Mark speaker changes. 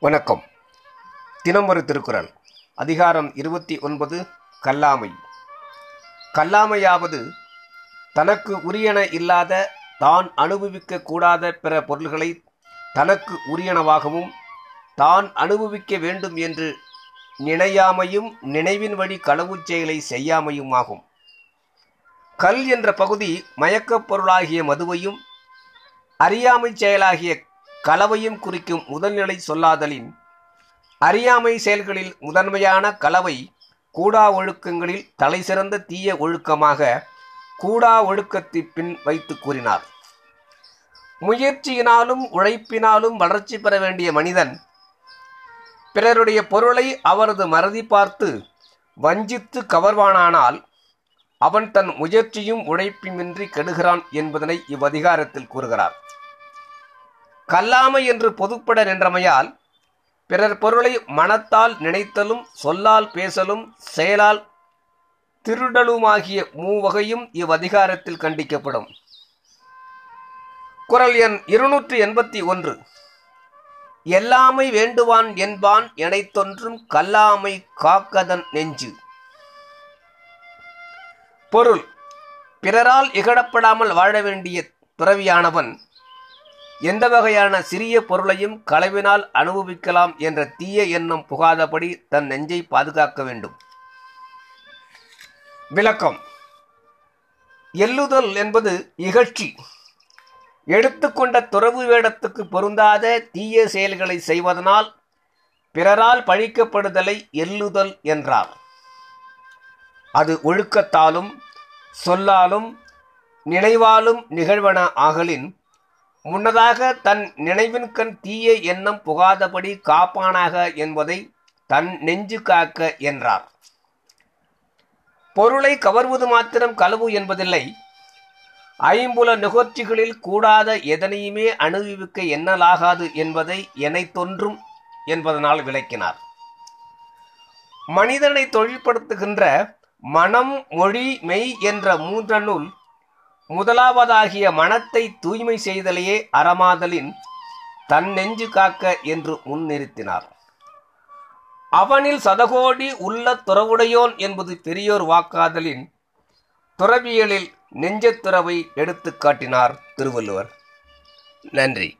Speaker 1: வணக்கம். தினம் ஒரு திருக்குறள். அதிகாரம் இருபத்தி ஒன்பது கல்லாமை. கல்லாமையாவது தனக்கு உரியன இல்லாத தான் அனுபவிக்க கூடாத பிற பொருள்களை தனக்கு உரியனவாகவும் தான் அனுபவிக்க வேண்டும் என்று நினையாமையும் நினைவின் வழி களவுச் செயலை செய்யாமையும் ஆகும் கல் என்ற பகுதி மயக்கப் பொருளாகிய மதுவையும் அறியாமை செயலாகிய களவையும் குறிக்கும் முதல்நிலை சொல்லாதலின் அறியாமை செயல்களில் முதன்மையான களவை கூடா ஒழுக்கங்களில் தலைசிறந்த தீய ஒழுக்கமாக கூடா ஒழுக்கத்தை பின் வைத்து கூறினார். முயற்சியினாலும் உழைப்பினாலும் வளர்ச்சி பெற வேண்டிய மனிதன் பிறருடைய பொருளை அவரது மறதி பார்த்து வஞ்சித்து கவர்வானானால் அவன் தன் முயற்சியும் உழைப்புமின்றி கெடுகிறான் என்பதனை இவ்வதிகாரத்தில் கூறுகிறார். கல்லாமை என்று பொதுப்பட நின்றமையால் பிறர் பொருளை மனத்தால் நினைத்தலும் சொல்லால் பேசலும் செயலால் திருடலுமாகிய மூவகையும் இவ்வதிகாரத்தில் கண்டிக்கப்படும். குரல் எண் இருநூற்று எண்பத்தி ஒன்று. எல்லாமை வேண்டுவான் என்பான் எனைத்தொன்றும் கல்லாமை காக்கதன் நெஞ்சு. பொருள். பிறரால் இகழப்படாமல் வாழ வேண்டிய துறவியானவன் எந்த வகையான சிறிய பொருளையும் களவினால் அனுபவிக்கலாம் என்ற தீய எண்ணம் புகாதபடி தன் நெஞ்சை பாதுகாக்க வேண்டும். விளக்கம். எள்ளுதல் என்பது இகழ்ச்சி. எடுத்துக்கொண்ட துறவு வேடத்துக்கு பொருந்தாத தீய செயல்களை செய்வதனால் பிறரால் பழிக்கப்படுதலை எள்ளுதல் என்றார். அது ஒழுக்கத்தாலும் சொல்லாலும் நினைவாலும் நிகழ்வன ஆகலின் முன்னதாக தன் நினைவின் கண் தீய எண்ணம் புகாதபடி காப்பானாக என்பதை தன் நெஞ்சு காக்க என்றார். பொருளை கவர்வது மாத்திரம் களவு என்பதில்லை. ஐம்புல நிகழ்ச்சிகளில் கூடாத எதனையுமே அனுபவிக்க எண்ணலாகாது என்பதை என்னை தோன்றும் என்பதனால் விளக்கினார். மனிதனை தொழில்படுத்துகின்ற மனம் மொழி மெய் என்ற மூன்றனுள் முதலாவதாகிய மனத்தை தூய்மை செய்தலையே அறமாதலின் தன் நெஞ்சு காக்க என்று முன்னிறுத்தினார். அவனில் சதகோடி உள்ள துறவுடையோன் என்பது பெரியோர் வாக்காதலின் துறவியலில் நெஞ்சத்துறவை எடுத்து காட்டினார் திருவள்ளுவர். நன்றி.